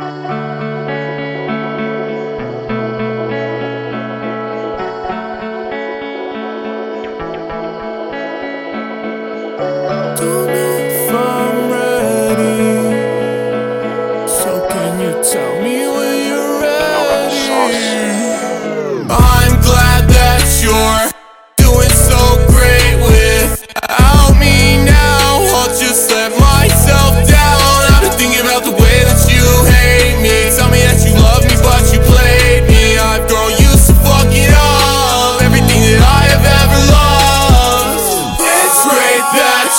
tell me when you're ready? I'm glad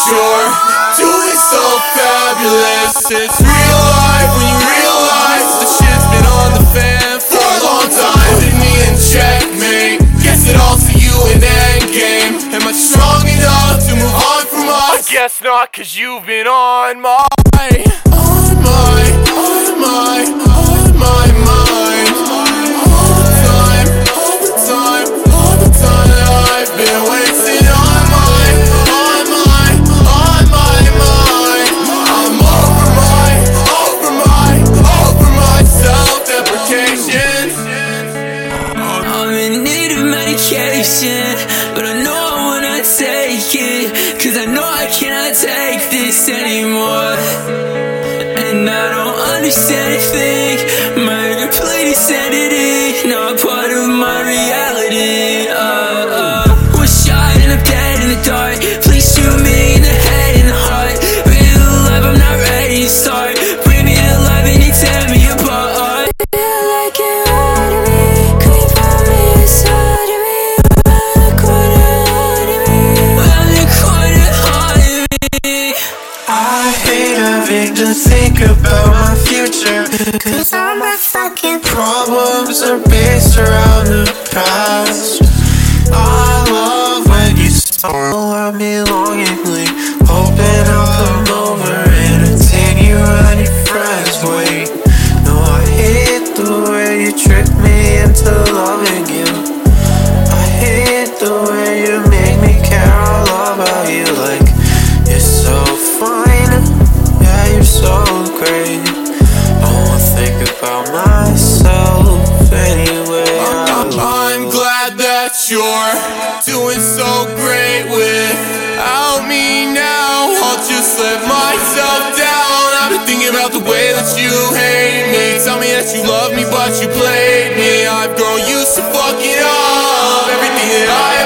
you're doing so fabulous. It's real life when you realize the shit's been on the fan for a long time. Me in checkmate. Guess it all to you in endgame. Am I strong enough to move on from us? I guess not, cause you've been. On my, on my, on my medication, but I know I wanna take it. Cause I know I cannot take this anymore. And I don't understand a thing. To think about my future. Cause all me now. I'll just let myself down. I've been thinking about the way that you hate me. Tell me that you love me, but you played me. I've grown used to fucking up everything that I